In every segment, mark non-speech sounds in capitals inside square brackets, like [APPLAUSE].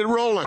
shit rolling.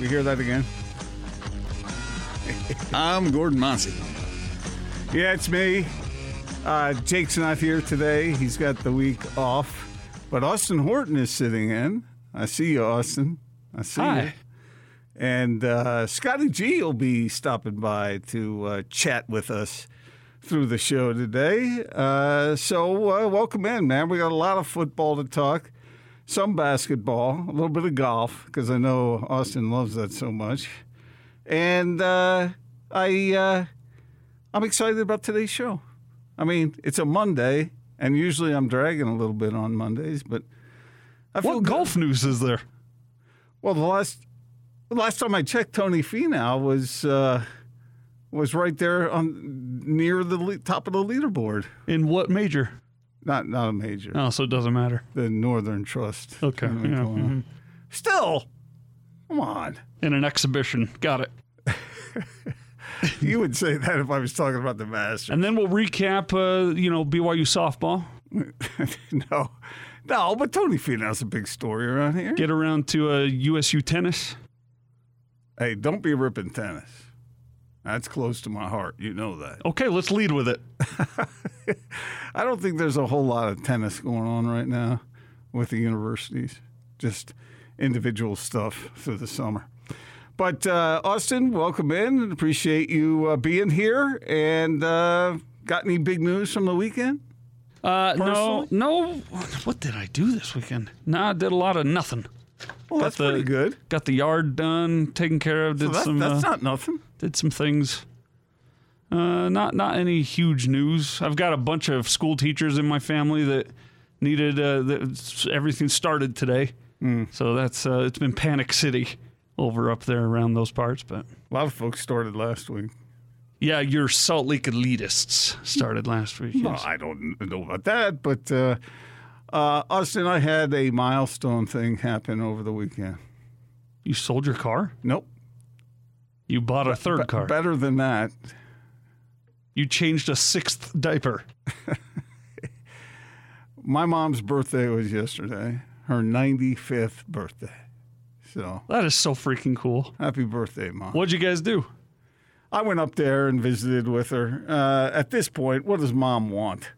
We hear that again? I'm Gordon Monson. Yeah, it's me. Uh, Jake's not here today. He's got the week off. But Austin Horton is sitting in. I see you, Austin. I see Hi. you. And uh, Scotty G will be stopping by to uh, chat with us through the show today. Uh, so uh, welcome in, man. We got a lot of football to talk, some basketball, a little bit of golf because I know Austin loves that so much, and uh, I uh, I'm excited about today's show. I mean, it's a Monday, and usually I'm dragging a little bit on Mondays, but I feel What good. golf news is there? Well, the last the last time I checked, Tony Finau was uh, was right there on near the le- top of the leaderboard. In what major? Not not a major. Oh, so it doesn't matter. The Northern Trust. Okay, yeah, on. Still, come on. In an exhibition. Got it. [LAUGHS] You would say that if I was talking about the Masters. And then we'll recap, uh, you know, BYU softball. [LAUGHS] no, no. But Tony Finau's a big story around here. Get around to uh, USU tennis. hey, don't be ripping tennis. That's close to my heart. You know that. Okay, let's lead with it. [LAUGHS] I don't think there's a whole lot of tennis going on right now with the universities. Just individual stuff through the summer. But uh, Austin, welcome in. And appreciate you uh, being here. And uh, got any big news from the weekend? Uh, no, no. What did I do this weekend? Nah, I did a lot of nothing. Well, that's the, pretty good. Got the yard done, taken care of. Did So that, some. that's uh, not nothing. did some things. Uh, not not any huge news. I've got a bunch of school teachers in my family that needed uh, that everything started today. Hmm. So that's uh, it's been panic city over up there around those parts. But A lot of folks started last week. yeah, your Salt Lake elitists started last week. No. I don't know about that, but uh, Austin, I had a milestone thing happen over the weekend. You sold your car. Nope. You bought a third Be- car. Better than that. You changed a sixth diaper. [LAUGHS] My mom's birthday was yesterday, her 95th birthday. So That is so freaking cool. happy birthday, mom. What'd you guys do? I went up there and visited with her. Uh, at this point, what does mom want?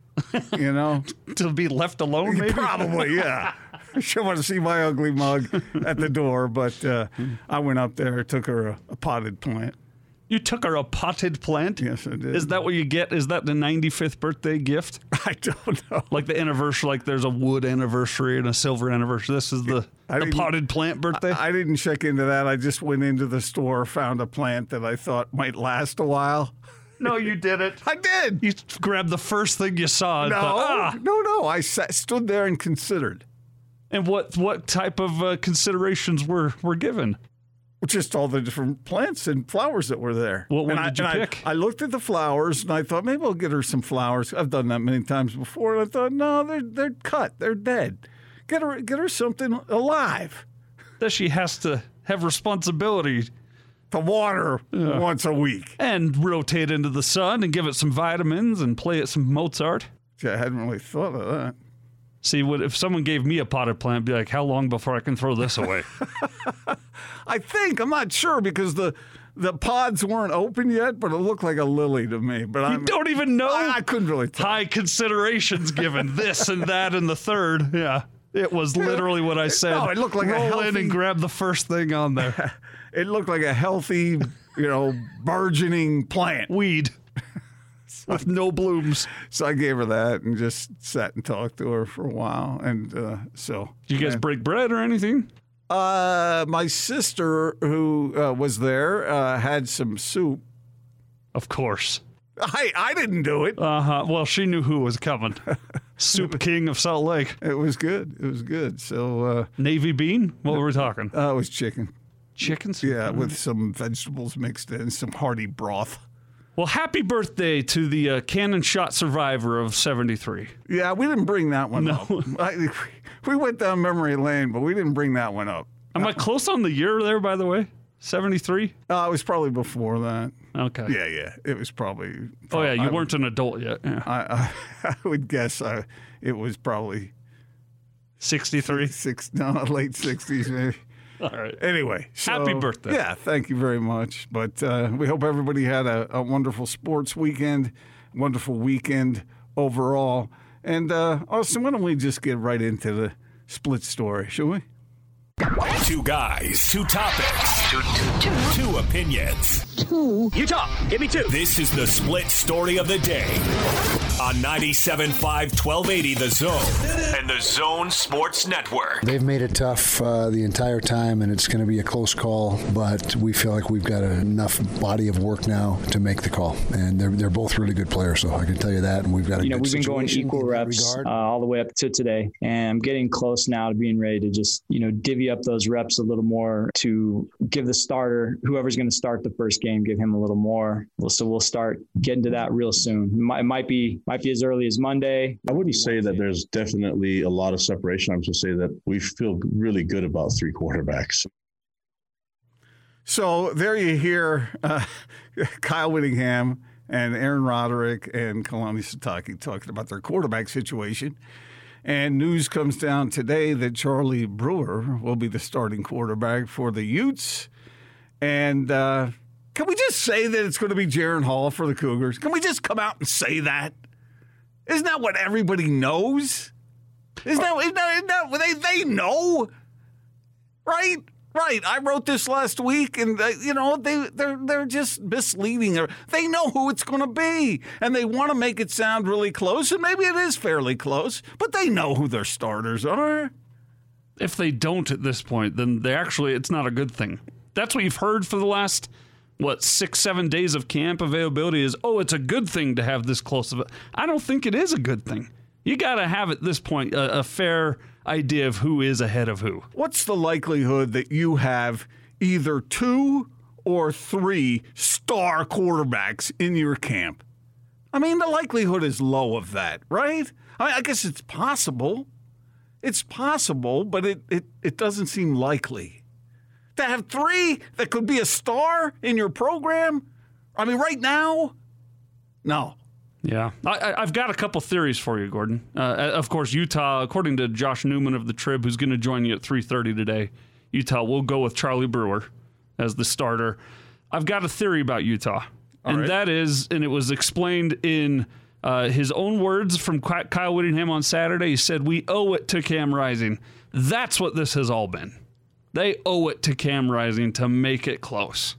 You know? [LAUGHS] To be left alone, maybe? Probably, yeah. [LAUGHS] She wanted to see my ugly mug at the door, but uh, I went up there, took her a, a potted plant. You took her a potted plant? Yes, I did. Is that what you get? Is that the 95th birthday gift? [LAUGHS] I don't know. Like the anniversary, like there's a wood anniversary and a silver anniversary. This is the, the potted plant birthday? I didn't check into that. I just went into the store, found a plant that I thought might last a while. No, you didn't. I did. You grabbed the first thing you saw and no, thought, ah. no, no. I sat, stood there and considered. And what, what type of uh, considerations were, were given? just all the different plants and flowers that were there. What one And I- did you and I- pick? I, looked at the flowers and I thought maybe I'll get her some flowers. I've done that many times before, and I thought no, they're they're cut, they're dead. Get her get her something alive That she has to have responsibility to water once a week. and rotate into the sun and give it some vitamins and play it some Mozart. Gee, I hadn't really thought of that. See, what if someone gave me a potted plant? I'd be like, how long before I can throw this away? [LAUGHS] I think I'm not sure because the the pods weren't open yet, but it looked like a lily to me. But I don't even know. I, I couldn't really tell. high considerations given this and that and the third. Yeah. It was literally what I [LAUGHS] said. No, it looked like a Roll in and grab the first thing on there. [LAUGHS] It looked like a healthy, you know, burgeoning plant. Weed [LAUGHS] with no blooms. So I gave her that and just sat and talked to her for a while. And uh, so Did you guys break bread or anything? Uh, my sister, who uh, was there, uh, had some soup. Of course. I I didn't do it. Uh huh. Well, she knew who was coming. [LAUGHS] Soup King of Salt Lake. It was good. It was good. So uh, Navy bean? What were we talking? uh, it was chicken. Chicken soup? Yeah, with some vegetables mixed in, some hearty broth. Well, happy birthday to the uh, cannon shot survivor of 73. Yeah, we didn't bring that one No. up. I, [LAUGHS] we went down memory lane, but we didn't bring that one up. Am I close on the year there, by the way? 73? Uh, it was probably before that. Okay. Yeah, yeah. It was probably. Oh, yeah, you I, weren't an adult yet. Yeah. I, I, [LAUGHS] I would guess uh, it was probably 63? six, no, [LAUGHS] late sixties, maybe. [LAUGHS] All right. Anyway, so- Happy birthday. Yeah, thank you very much. But uh, we hope everybody had a, a wonderful sports weekend, wonderful weekend overall. And uh, Austin, why don't we just get right into the split story, shall we? Two guys, two topics, two, two, two. two opinions. Utah, give me two. This is the split story of the day on 97.5 1280 The Zone and the Zone Sports Network. They've made it tough uh, the entire time, and it's going to be a close call. But we feel like we've got enough body of work now to make the call, and they're they're both really good players. So I can tell you that, and we've got a you know, good we've been going equal reps uh, all the way up to today, and I'm getting close now to being ready to just, you know, divvy up those reps a little more to give the starter, whoever's going to start the first game, give him a little more. Well, so we'll start getting to that real soon. It might, it might be might be as early as Monday. I wouldn't say that there's definitely a lot of separation. I'm just say that we feel really good about three quarterbacks. So there you hear uh, [LAUGHS] Kyle Whittingham and Aaron Roderick and Kalani Sitake talking about their quarterback situation. And news comes down today that Charlie Brewer will be the starting quarterback for the Utes. And uh, can we just say that it's going to be Jaren Hall for the Cougars? Can we just come out and say that? Isn't that what everybody knows? Isn't that, isn't that, isn't that they, they know? Right? Right. I wrote this last week, and uh, you know they they're they're just misleading. They know who it's going to be, and they want to make it sound really close, and maybe it is fairly close, but they know who their starters are. If they don't at this point, then they actually, it's not a good thing. That's what you've heard for the last, what, six, seven days of camp availability is, oh, it's a good thing to have this close of it. I don't think it is a good thing. You got to have at this point a, a fair idea of who is ahead of who. What's the likelihood that you have either two or three star quarterbacks in your camp? I mean, the likelihood is low of that, right? I, I guess it's possible. It's possible, but it, it, it doesn't seem likely. To have three that could be a star in your program? I mean, right now? No. Yeah, I, I've got a couple theories for you, Gordon. Uh, of course, Utah, according to Josh Newman of the Trib, who's going to join you at 3:30 today, Utah will go with Charlie Brewer as the starter. I've got a theory about Utah, and right. that is, and it was explained in uh, his own words from Kyle Whittingham on Saturday. He said, "We owe it to Cam Rising." That's what this has all been. They owe it to Cam Rising to make it close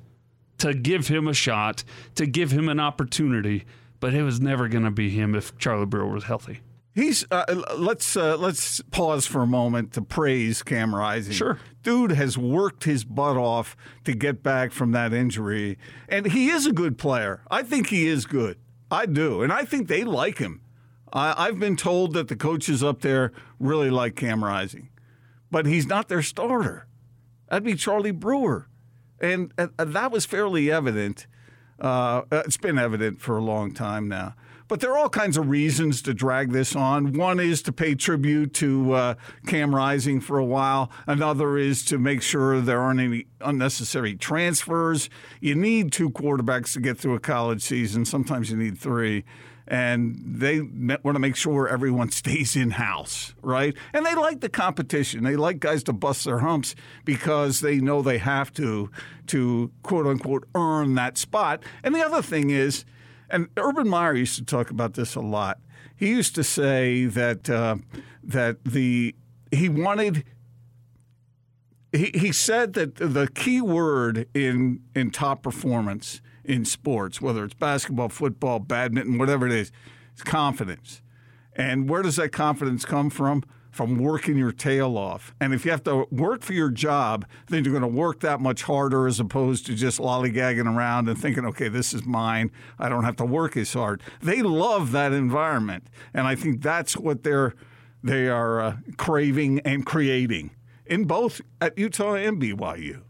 to give him a shot, to give him an opportunity, but it was never going to be him if Charlie Brewer was healthy. He's uh, let's uh, let's pause for a moment to praise Cam Rising. Sure. dude has worked his butt off to get back from that injury, and he is a good player. I think he is good. I do, and I think they like him. I, I've been told that the coaches up there really like Cam Rising, but he's not their starter. That'd be Charlie Brewer, and uh, that was fairly evident. Uh, it's been evident for a long time now. But there are all kinds of reasons to drag this on. One is to pay tribute to uh, Cam Rising for a while. Another is to make sure there aren't any unnecessary transfers. You need two quarterbacks to get through a college season. Sometimes you need three. And they want to make sure everyone [LAUGHS] stays in house, right? And they like the competition. They like guys to bust their humps because they know they have to to quote unquote earn that spot. And the other thing is, and Urban Meyer used to talk about this a lot. He used to say that uh, that the he wanted. He, he said that the key word in in top performance in sports, whether it's basketball, football, badminton, whatever it is, It's confidence. And where does that confidence come from? from working your tail off. And if you have to work for your job, then you're going to work that much harder as opposed to just lollygagging around and thinking, okay, this is mine. I don't have to work as hard. They love that environment. And I think that's what they're, they are uh, craving and creating in both at Utah and BYU.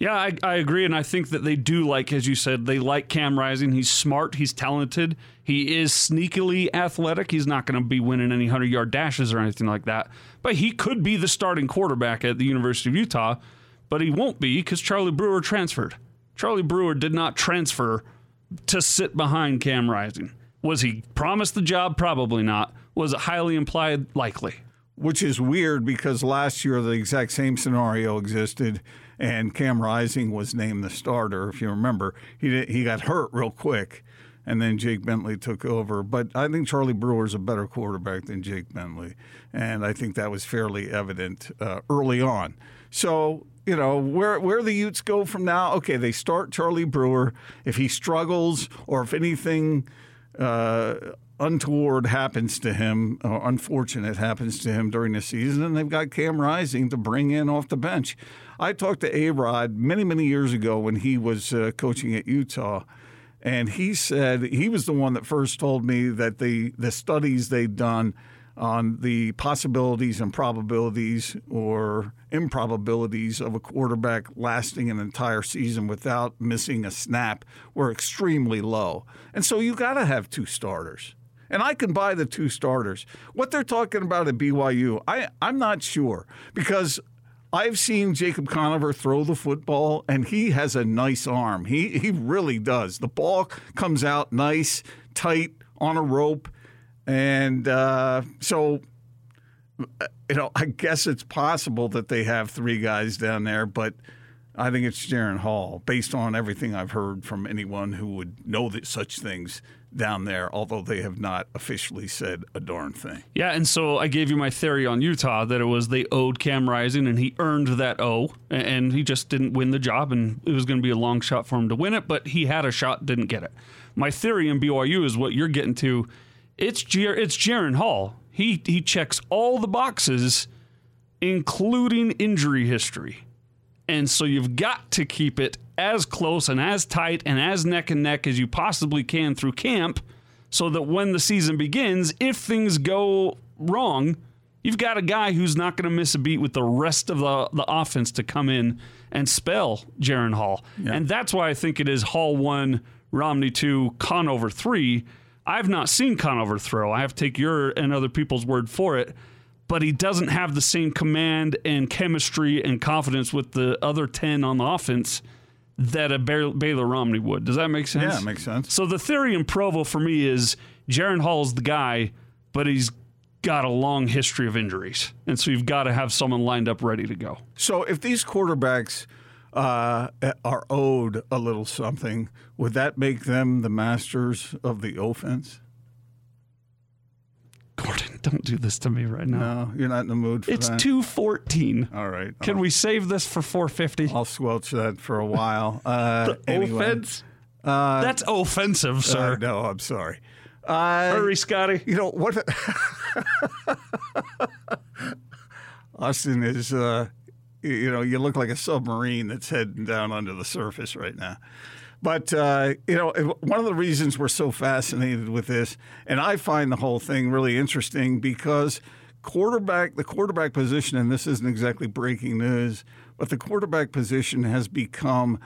Yeah, I, I agree. And I think that they do like, as you said, they like Cam Rising. He's smart, he's talented, he is sneakily athletic. He's not going to be winning any 100 yard dashes or anything like that. But he could be the starting quarterback at the University of Utah, but he won't be because Charlie Brewer transferred. Charlie Brewer did not transfer to sit behind Cam Rising. Was he promised the job? Probably not. Was it highly implied? Likely. Which is weird because last year the exact same scenario existed and Cam Rising was named the starter. If you remember, he he got hurt real quick, and then Jake Bentley took over. But I think Charlie Brewer is a better quarterback than Jake Bentley, and I think that was fairly evident uh, early on. So you know where where the Utes go from now. Okay, they start Charlie Brewer. If he struggles or if anything. Uh, untoward happens to him, or unfortunate happens to him during the season, and they've got Cam Rising to bring in off the bench. I talked to A Rod many, many years ago when he was uh, coaching at Utah, and he said he was the one that first told me that the, the studies they'd done on the possibilities and probabilities or improbabilities of a quarterback lasting an entire season without missing a snap were extremely low. And so you got to have two starters. And I can buy the two starters. What they're talking about at BYU, I, I'm not sure because I've seen Jacob Conover throw the football, and he has a nice arm. He he really does. The ball comes out nice, tight on a rope, and uh, so you know I guess it's possible that they have three guys down there, but. I think it's Jaren Hall, based on everything I've heard from anyone who would know that such things down there, although they have not officially said a darn thing. Yeah, and so I gave you my theory on Utah that it was they owed Cam Rising and he earned that O, and he just didn't win the job, and it was going to be a long shot for him to win it, but he had a shot, didn't get it. My theory in BYU is what you're getting to. It's Jer- it's Jaren Hall. He he checks all the boxes, including injury history. And so you've got to keep it as close and as tight and as neck and neck as you possibly can through camp so that when the season begins, if things go wrong, you've got a guy who's not going to miss a beat with the rest of the, the offense to come in and spell Jaren Hall. Yeah. And that's why I think it is Hall 1, Romney 2, Conover 3. I've not seen Conover throw. I have to take your and other people's word for it but he doesn't have the same command and chemistry and confidence with the other 10 on the offense that a Baylor Romney would. Does that make sense? Yeah, it makes sense. So the theory in Provo for me is Jaren Hall's the guy, but he's got a long history of injuries. And so you've got to have someone lined up ready to go. So if these quarterbacks uh, are owed a little something, would that make them the masters of the offense? [LAUGHS] Don't do this to me right now. No, you're not in the mood for it's that. It's 214. All right. Can I'll, we save this for 450? I'll squelch that for a while. [LAUGHS] Uh, the anyway. offense? Uh, That's offensive, sir. Uh, no, I'm sorry. Uh, Hurry, Scotty. You know what? [LAUGHS] Austin is, uh, you know, you look like a submarine that's heading down under the surface right now. But uh, you know, one of the reasons we're so fascinated with this, and I find the whole thing really interesting because quarterback, the quarterback position, and this isn't exactly breaking news, but the quarterback position has become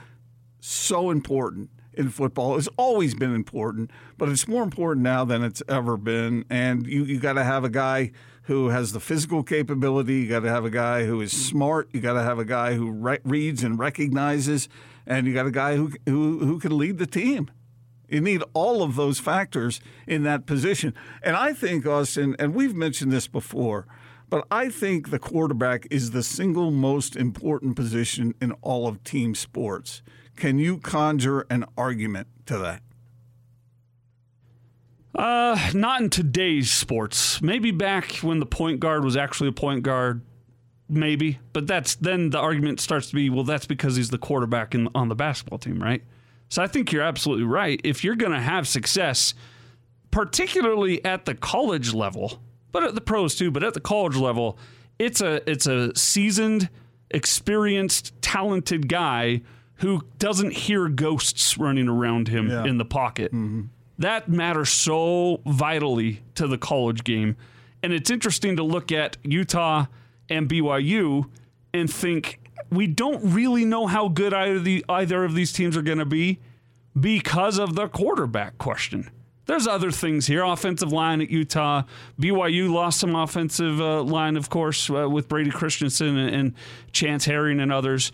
so important in football. It's always been important, but it's more important now than it's ever been. And you you got to have a guy who has the physical capability. You got to have a guy who is smart. You got to have a guy who re- reads and recognizes and you got a guy who who who can lead the team. You need all of those factors in that position. And I think Austin, and we've mentioned this before, but I think the quarterback is the single most important position in all of team sports. Can you conjure an argument to that? Uh, not in today's sports. Maybe back when the point guard was actually a point guard maybe. But that's then the argument starts to be, well, that's because he's the quarterback in, on the basketball team, right? So I think you're absolutely right. If you're going to have success, particularly at the college level, but at the pros too, but at the college level, it's a it's a seasoned, experienced, talented guy who doesn't hear ghosts running around him Yeah. in the pocket. Mm-hmm. That matters so vitally to the college game. And it's interesting to look at Utah and BYU and think we don't really know how good either, the, either of these teams are going to be because of the quarterback question. There's other things here. Offensive line at Utah. BYU lost some offensive uh, line, of course, uh, with Brady Christensen and, and Chandon Herring and others.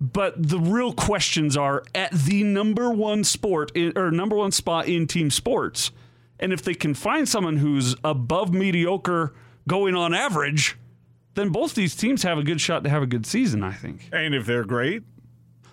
But the real questions are at the number one sport in, or number one spot in team sports. And if they can find someone who's above mediocre, going on average, then both these teams have a good shot to have a good season, I think. And if they're great,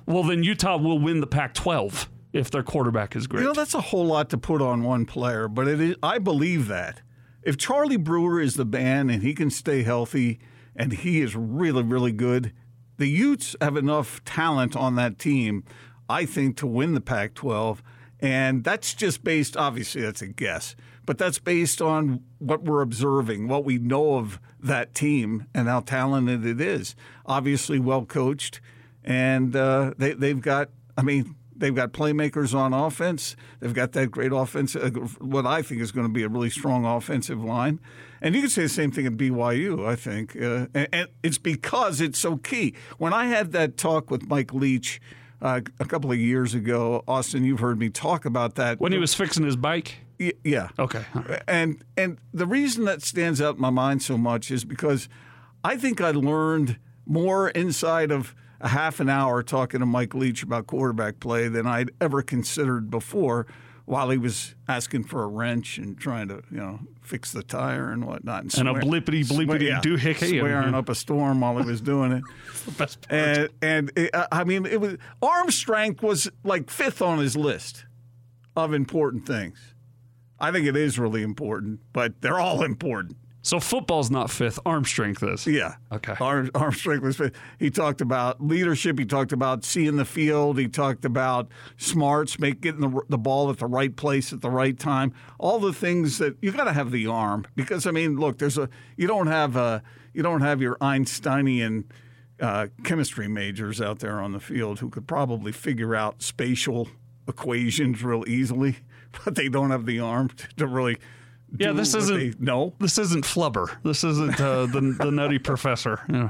Well, then Utah will win the Pac 12 if their quarterback is great. You know, that's a whole lot to put on one player, but it is, I believe that. If Charlie Brewer is the man and he can stay healthy and he is really, really good, the Utes have enough talent on that team, I think, to win the Pac 12. And that's just based, obviously, that's a guess, but that's based on what we're observing, what we know of that team, and how talented it is. Obviously, well coached, and uh, they, they've got, I mean, They've got playmakers on offense. They've got that great offense, uh, what I think is going to be a really strong offensive line. And you can say the same thing at BYU, I think. Uh, and, and it's because it's so key. When I had that talk with Mike Leach uh, a couple of years ago, Austin, you've heard me talk about that. when he was fixing his bike? Y- yeah. Okay. right. And and the reason that stands out in my mind so much is because I think I learned more inside of a half an hour talking to Mike Leach about quarterback play than I'd ever considered before while he was asking for a wrench and trying to, you know, fix the tire and whatnot. And a blippity blippity yeah, doohickey. Swearing up a storm while he was doing it. [LAUGHS] Best part. And and it, I mean, it was arm strength was like fifth on his list of important things. I think it is really important, but they're all important. So football's not fifth. Arm strength is. Yeah. Okay. Arm, arm strength was fifth. He talked about leadership. He talked about seeing the field. He talked about smarts, make getting the, the ball at the right place at the right time. All the things that you got to have the arm because I mean, look, there's a you don't have a you don't have your Einsteinian uh, chemistry majors out there on the field who could probably figure out spatial equations real easily, [LAUGHS] but they don't have the arm to really. Yeah, this isn't- know. This isn't flubber. This isn't uh, the the [LAUGHS] nutty professor. Yeah.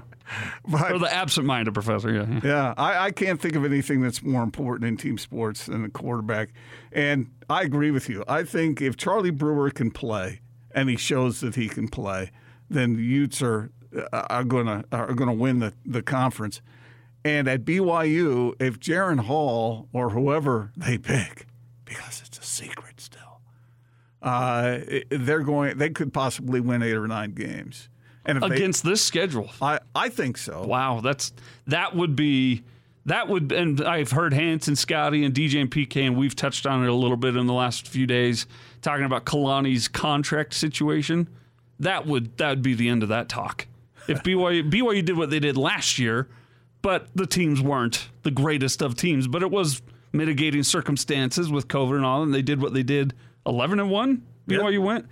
But- Or the absent-minded professor. Yeah. yeah. Yeah, I, I can't think of anything that's more important in team sports than the quarterback. And I agree with you. I think if Charlie Brewer can play, and he shows that he can play, then the Utes are are gonna are gonna win the, the conference. And at BYU, if Jaren Hall or whoever they pick, because it's a secret still, uh, they're going. They could possibly win eight or nine games. And if they, Against this schedule. I I think so. Wow, that's that would be that would and I've heard Hanson, Scotty, and DJ and PK, and we've touched on it a little bit in the last few days, talking about Kalani's contract situation. That would that would be the end of that talk. If [LAUGHS] BYU BYU did what they did last year, but the teams weren't the greatest of teams, but it was mitigating circumstances with COVID and all, and they did what they did. Eleven and one. BYU went.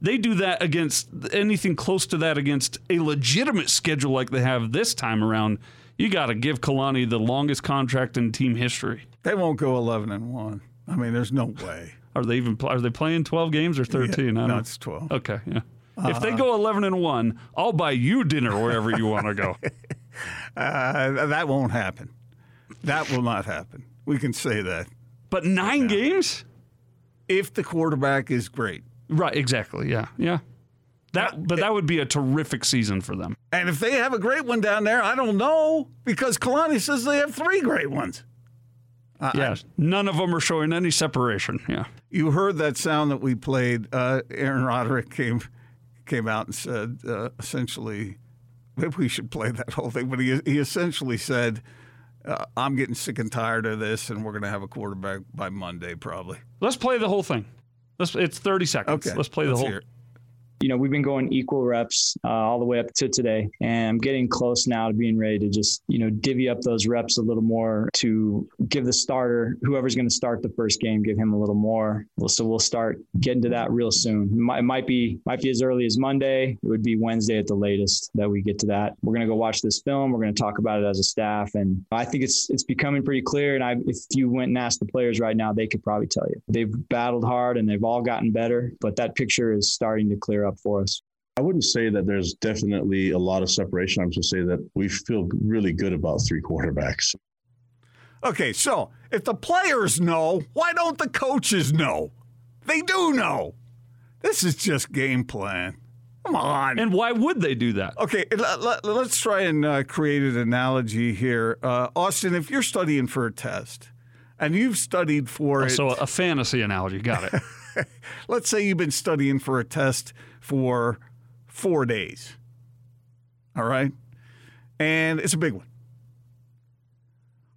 They do that against anything close to that against a legitimate schedule like they have this time around. You got to give Kalani the longest contract in team history. They won't go eleven and one. I mean, there's no way. Are they even are they playing twelve games or thirteen? I no, it's twelve. Okay, yeah. if they go eleven and one, I'll buy you dinner wherever you want to go. [LAUGHS] Uh, that won't happen. That will not happen. We can say that But nine games, if the quarterback is great, right? Exactly. Yeah, yeah. That, but that would be a terrific season for them. and if they have a great one down there, I don't know because Kalani says they have three great ones. yeah, none of them are showing any separation. Yeah. You heard that sound that we played. Uh, Aaron Roderick came came out and said uh, essentially, maybe we should play that whole thing. But he he essentially said, uh, "I'm getting sick and tired of this, and we're going to have a quarterback by Monday, probably." Let's play the whole thing. Let's. It's thirty seconds. Okay, Let's play the let's whole. You know, we've been going equal reps uh, all the way up to today, and I'm getting close now to being ready to just, you know, divvy up those reps a little more to give the starter, whoever's going to start the first game, give him a little more. So we'll start getting to that real soon. It might, it might be might be as early as Monday. It would be Wednesday at the latest that we get to that. We're going to go watch this film. We're going to talk about it as a staff, and I think it's it's becoming pretty clear. And I, if you went and asked the players right now, they could probably tell you they've battled hard and they've all gotten better, but that picture is starting to clear up for us. I wouldn't say that there's definitely a lot of separation. I'm just say that we feel really good about three quarterbacks. Okay, so if the players know, why don't the coaches know? They do know. This is just game plan. Come on. And why would they do that? Okay, let, us try and uh, create an analogy here. Uh, Austin, if you're studying for a test and you've studied for oh, it. So a fantasy analogy. Got it. [LAUGHS] let's say you've been studying for a test for four days. All right? And it's a big one.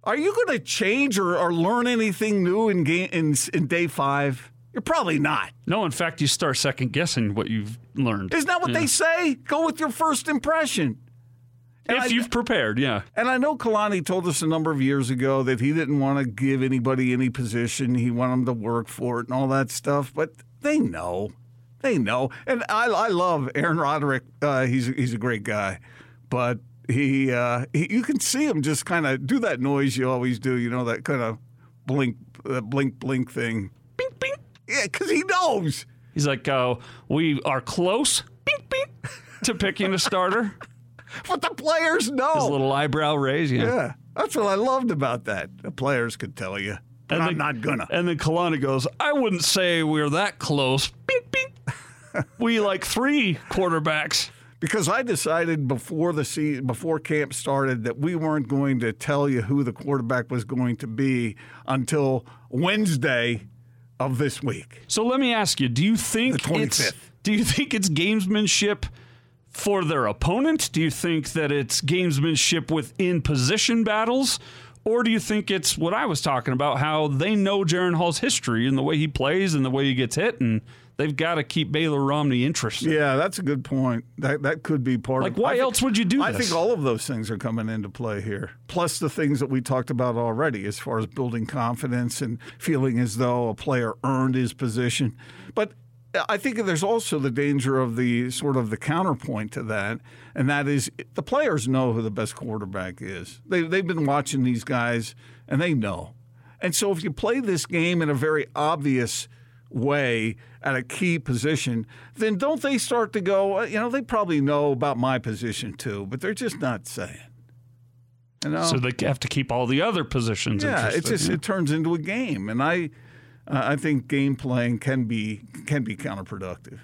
Are you going to change or, or, learn anything new in, game, in, in day five? You're probably not. No, in fact, you start second guessing what you've learned. Isn't that what yeah. they say? Go with your first impression. And if I, you've prepared, yeah. And I know Kalani told us a number of years ago that he didn't want to give anybody any position. He wanted them to work for it and all that stuff. But they know. They know. And I, I love Aaron Roderick. Uh, he's, he's a great guy. But he, uh, he you can see him just kind of do that noise you always do, you know, that kind of blink, uh, blink, blink thing. Bink, bink. Yeah, because he knows. He's like, uh, we are close, bink, bink, to picking a starter. [LAUGHS] but the players know. His little eyebrow raise, yeah. Yeah, that's what I loved about that. The players could tell you. But and I'm not gonna. And then Kalani goes, I wouldn't say we're that close. Bink, bink. We like three quarterbacks because I decided before the season, before camp started that we weren't going to tell you who the quarterback was going to be until Wednesday of this week. So let me ask you: Do you think it's do you think it's gamesmanship for their opponent? Do you think that it's gamesmanship within position battles? Or do you think it's what I was talking about, how they know Jaren Hall's history and the way he plays and the way he gets hit, and they've got to keep Baylor Romney interested. Yeah, that's a good point. That that could be part like of. Like, why else would you do I this? think all of those things are coming into play here. Plus the things that we talked about already, as far as building confidence and feeling as though a player earned his position. But I think there's also the danger of the sort of the counterpoint to that, and that is the players know who the best quarterback is. They they've been watching these guys and they know. And so if you play this game in a very obvious way at a key position, then don't they start to go, you know, they probably know about my position too, but they're just not saying. You know? So they have to keep all the other positions. Yeah, it just yeah. it turns into a game, and I uh, I think game playing can be can be counterproductive.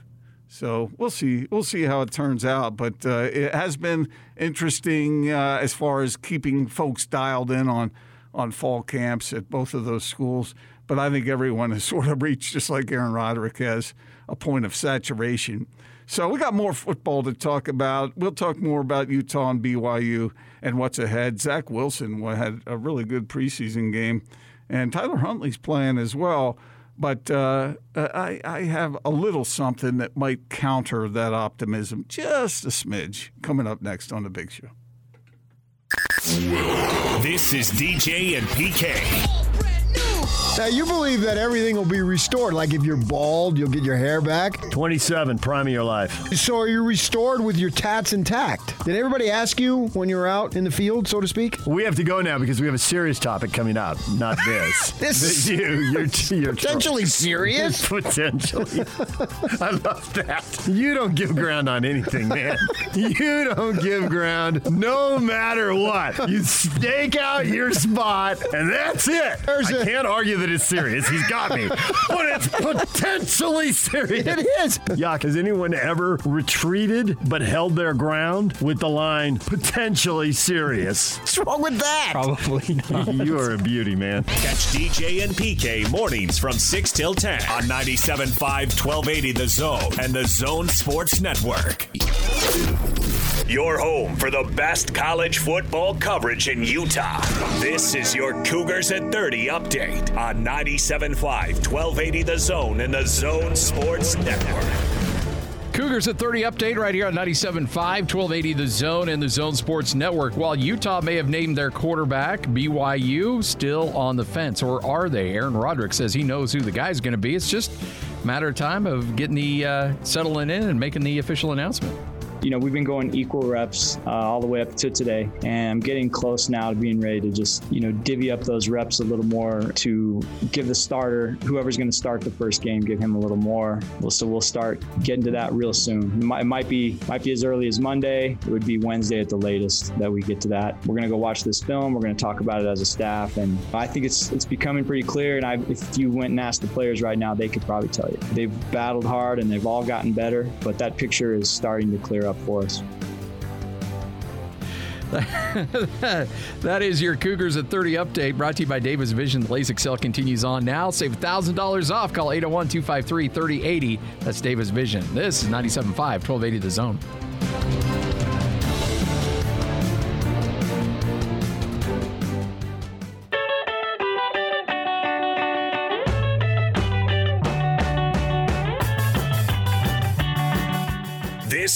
So we'll see. We'll see how it turns out. But uh, it has been interesting uh, as far as keeping folks dialed in on on fall camps at both of those schools. But I think everyone has [LAUGHS] sort of reached, just like Aaron Roderick has, a point of saturation. So we got more football to talk about. We'll talk more about Utah and BYU and what's ahead. Zach Wilson had a really good preseason game and Tyler Huntley's playing as well. But uh, I, I have a little something that might counter that optimism, just a smidge, coming up next on The Big Show. This is DJ and PK. Now, you believe that everything will be restored. Like if you're bald, you'll get your hair back. 27, prime of your life. So are you restored with your tats intact? Did everybody ask you when you're out in the field, so to speak? We have to go now because we have a serious topic coming up, not [LAUGHS] this. this you, you're, you're potentially [LAUGHS] serious? [LAUGHS] potentially. I love that. You don't give ground on anything, man. you don't give ground no matter what. You stake out your spot, and that's it. There's I a, can't argue that it's serious. He's got me. but it's potentially serious. It is. Yuck. Has anyone ever retreated but held their ground with the line potentially serious? What's wrong with that? Probably not. you are a beauty, man. Catch DJ and PK mornings from 6 till 10 on 97.5 1280 The Zone and The Zone Sports Network. Your home for the best college football coverage in Utah. This is your Cougars at 30 update on 97.5, 1280 The Zone and The Zone Sports Network. Cougars at 30 update right here on 97.5, 1280 The Zone and the Zone Sports Network. While Utah may have named their quarterback, BYU still on the fence, or are they? Aaron Roderick says he knows who the guy's going to be. It's just a matter of time of getting the uh, settling in and making the official announcement you know, we've been going equal reps uh, all the way up to today, and I'm getting close now to being ready to just, you know, divvy up those reps a little more to give the starter, whoever's going to start the first game, give him a little more. So we'll start getting to that real soon. It might, it might be might be as early as Monday. It would be Wednesday at the latest that we get to that. We're going to go watch this film. We're going to talk about it as a staff, and I think it's it's becoming pretty clear. And I, if you went and asked the players right now, they could probably tell you they've battled hard and they've all gotten better. But that picture is starting to clear up for us. [LAUGHS] that is your Cougars at 30 update brought to you by Davis Vision. The LASIK sale continues on now. Save $1,000 off. Call 801 253 3080. That's Davis Vision. This is 97.5, 1280 The Zone.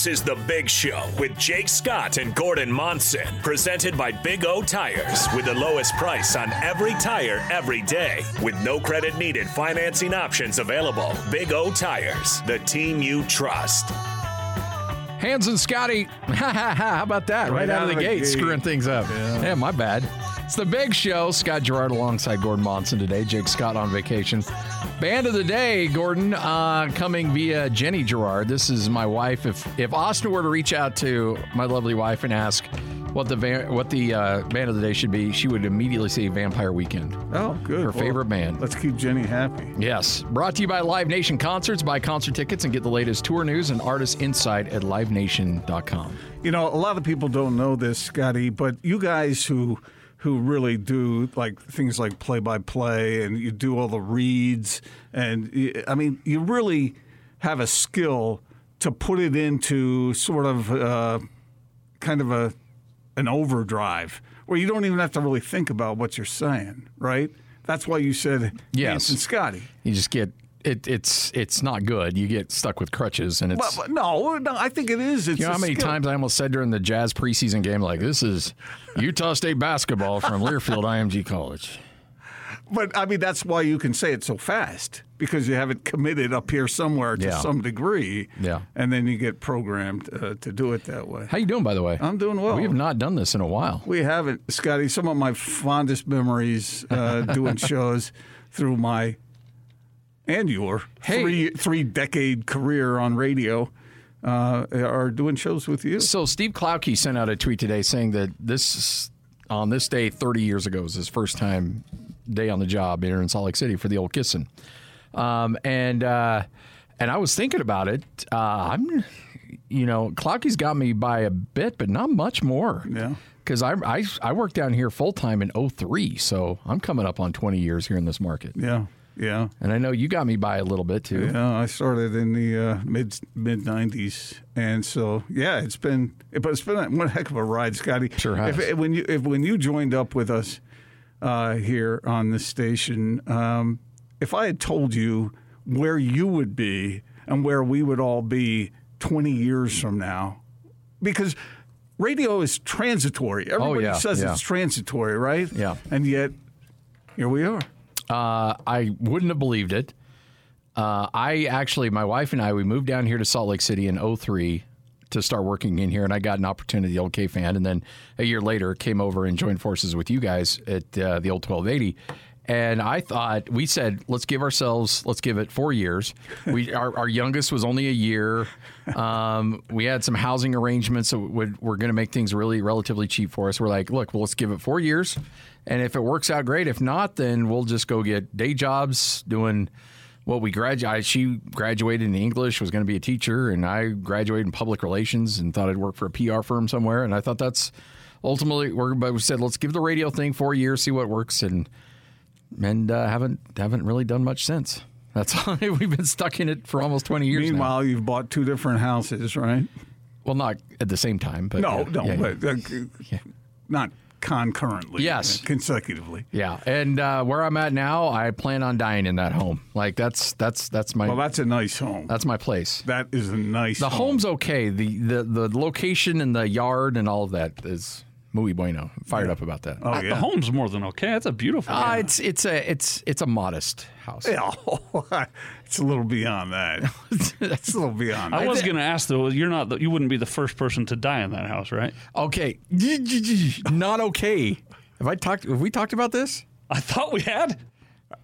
This is The Big Show with Jake Scott and Gordon Monson, presented by Big O Tires, with the lowest price on every tire every day, with no credit needed financing options available. Big O Tires, the team you trust. Hans and Scotty, [LAUGHS] how about that? Right, right out, out, of the, the gate, gate, screwing things up. Yeah. yeah, my bad. It's the big show. Scott Garrard alongside Gordon Monson today. Jake Scott on vacation. Band of the day, Gordon, uh, coming via Jenny Garrard. This is my wife. If if Austin were to reach out to my lovely wife and ask what the van, what the uh, band of the day should be, she would immediately say Vampire Weekend. Oh, good. Her well, favorite band. Let's keep Jenny happy. Yes. Brought to you by Live Nation Concerts. Buy concert tickets and get the latest tour news and artist insight at livenation.com. You know, a lot of people don't know this, Scotty, but you guys who who really do like things like play by play and you do all the reads and I mean you really have a skill to put it into sort of uh, kind of a an overdrive where you don't even have to really think about what you're saying, right? That's why you said yes, and Scotty. You just get it, it's it's not good. You get stuck with crutches, and it's well, no, no. I think it is. It's you know how many skill. times I almost said during the Jazz preseason game, like this is Utah State basketball from Learfield IMG College. But I mean, that's why you can say it so fast because you have it committed up here somewhere to yeah. some degree. Yeah, and then you get programmed uh, to do it that way. How you doing, by the way? I'm doing well. We have not done this in a while. We haven't, Scotty. Some of my fondest memories uh, doing [LAUGHS] shows through my and your hey. three three decade career on radio uh, are doing shows with you. So Steve Klauke sent out a tweet today saying that this on this day 30 years ago was his first time day on the job here in Salt Lake City for the old Kissin. Um, and uh, and I was thinking about it. Uh, I'm, you know, Klauke's got me by a bit, but not much more. Yeah. Because I, I I worked down here full time in 03, so I'm coming up on 20 years here in this market. Yeah. Yeah, and I know you got me by a little bit too. Yeah, I started in the uh, mid mid '90s, and so yeah, it's been but it's been one heck of a ride, Scotty. Sure has. If, when you if when you joined up with us uh, here on this station, um, if I had told you where you would be and where we would all be 20 years from now, because radio is transitory. Oh, Everybody oh, yeah, says yeah. it's transitory, right? Yeah. And yet, here we are. Uh, I wouldn't have believed it. Uh, I actually, my wife and I, we moved down here to Salt Lake City in 03 to start working in here, and I got an opportunity, the old K fan, and then a year later came over and joined forces with you guys at uh, the old 1280. And I thought we said, let's give ourselves, let's give it four years. We [LAUGHS] our, our youngest was only a year. Um, we had some housing arrangements that would, were going to make things really relatively cheap for us. We're like, look, well, let's give it four years, and if it works out great, if not, then we'll just go get day jobs doing what we graduated. She graduated in English, was going to be a teacher, and I graduated in public relations and thought I'd work for a PR firm somewhere. And I thought that's ultimately, but we said let's give the radio thing four years, see what works, and and uh, haven't haven't really done much since. That's [LAUGHS] all. We've been stuck in it for almost twenty years. Meanwhile, now. you've bought two different houses, right? Well, not at the same time, but no, yeah, no, yeah, but uh, yeah. not concurrently. Yes. consecutively. Yeah, and uh, where I'm at now, I plan on dying in that home. Like that's that's that's my Well, that's a nice home. that's my place. That is a nice. The home. home's okay. The, the the location and the yard and all of that is muy bueno. I'm fired up about that. Oh The yeah. home's more than okay. That's a beautiful. Uh, house. it's it's a it's it's a modest house. Yeah, [LAUGHS] it's a little beyond that. [LAUGHS] it's a little beyond. I was going to ask though. You're not. You wouldn't be the first person to die in that house, right? Okay, [LAUGHS] not okay. Have I talked? Have we talked about this? I thought we had.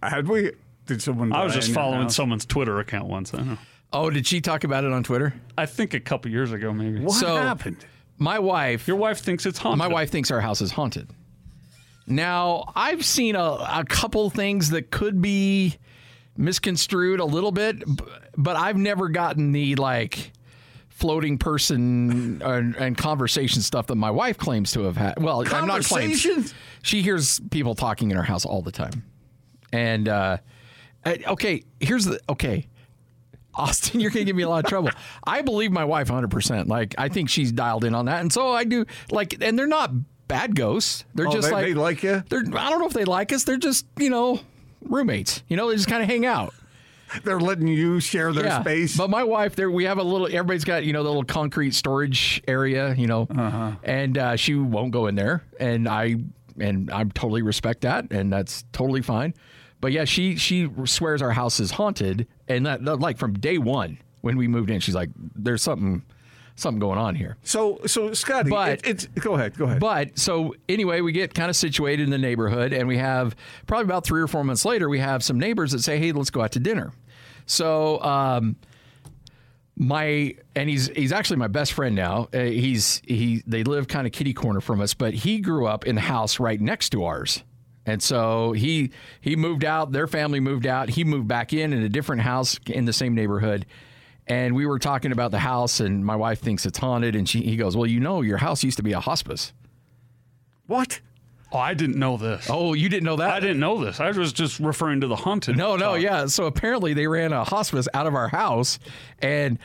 Had we? Did someone? I was just following someone's Twitter account once. I, don't know. Oh, did she talk about it on Twitter? I think a couple years ago, maybe. What So- happened? My wife. Your wife thinks it's haunted. My wife thinks our house is haunted. Now, I've seen a, a couple things that could be misconstrued a little bit, but I've never gotten the like floating person and, and conversation stuff that my wife claims to have had. Well, I'm not claims. She hears people talking in her house all the time. And uh, uh, okay, here's the okay. Austin, you're going to give me a lot of trouble. [LAUGHS] I believe my wife 100%. Like, I think she's dialed in on that. And so I do, like, and they're not bad ghosts. They're Oh, just they- like, they like you? They're, I don't know if they like us. They're just, you know, roommates. You know, they just kind of hang out. They're letting you share their yeah. space. But my wife, there, we have a little, everybody's got, you know, the little concrete storage area, you know, Uh-huh. and uh, she won't go in there. And I, and I totally respect that. And that's totally fine. But yeah, she, she swears our house is haunted. And that, like, from day one when we moved in, she's like, there's something, something going on here. so, so Scotty, But- it, it's go ahead, go ahead. But so anyway, we get kind of situated in the neighborhood, and we have probably about three or four months later, we have some neighbors that say, "Hey, let's go out to dinner." So um, my and he's he's actually my best friend now. Uh, he's he they live kind of kitty corner from us, but he grew up in the house right next to ours. And so he he moved out, their family moved out, he moved back in in a different house in the same neighborhood. And we were talking about the house and my wife thinks it's haunted and she he goes, "Well, you know your house used to be a hospice." what? Oh, I didn't know this. Oh, you didn't know that? I didn't know this. I was just referring to the haunted. No, no, talk. yeah. So apparently they ran a hospice out of our house, and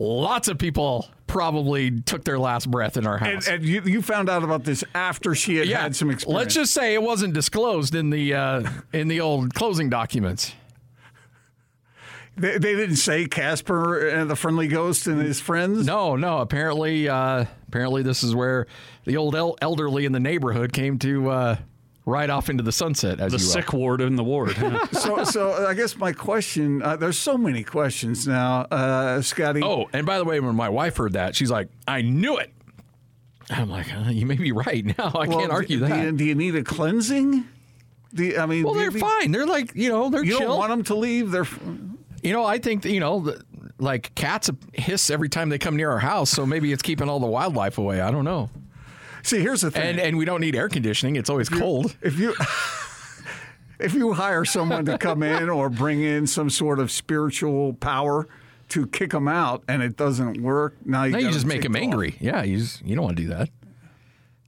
lots of people probably took their last breath in our house. and you, you found out about this after she had had some experience. Let's just say it wasn't disclosed in the uh, in the old closing documents. They, they didn't say Casper and the friendly ghost and his friends. No, no. Apparently, uh, apparently this is where the old el- elderly in the neighborhood came to uh, ride off into the sunset. As The you will. sick ward in the ward. yeah. [LAUGHS] So, so I guess my question. Uh, there's so many questions now, uh, Scotty. Oh, and by the way, when my wife heard that, she's like, "I knew it." I'm like, uh, "You may be right [LAUGHS] now. I Well, can't argue do, that." Do you, do you need a cleansing? Do you, I mean, Well, they're need- fine. They're like, you know, they're You chill. don't want them to leave. They're you know, I think that, you know, the, like cats hiss every time they come near our house, so maybe it's keeping all the wildlife away. I don't know. See. Here's the thing. And and we don't need air conditioning. It's always cold. if you [LAUGHS] if you hire someone to come in or bring in some sort of spiritual power to kick them out and it doesn't work, now you, Now you just make them off. angry. Yeah, you just, you don't want to do that.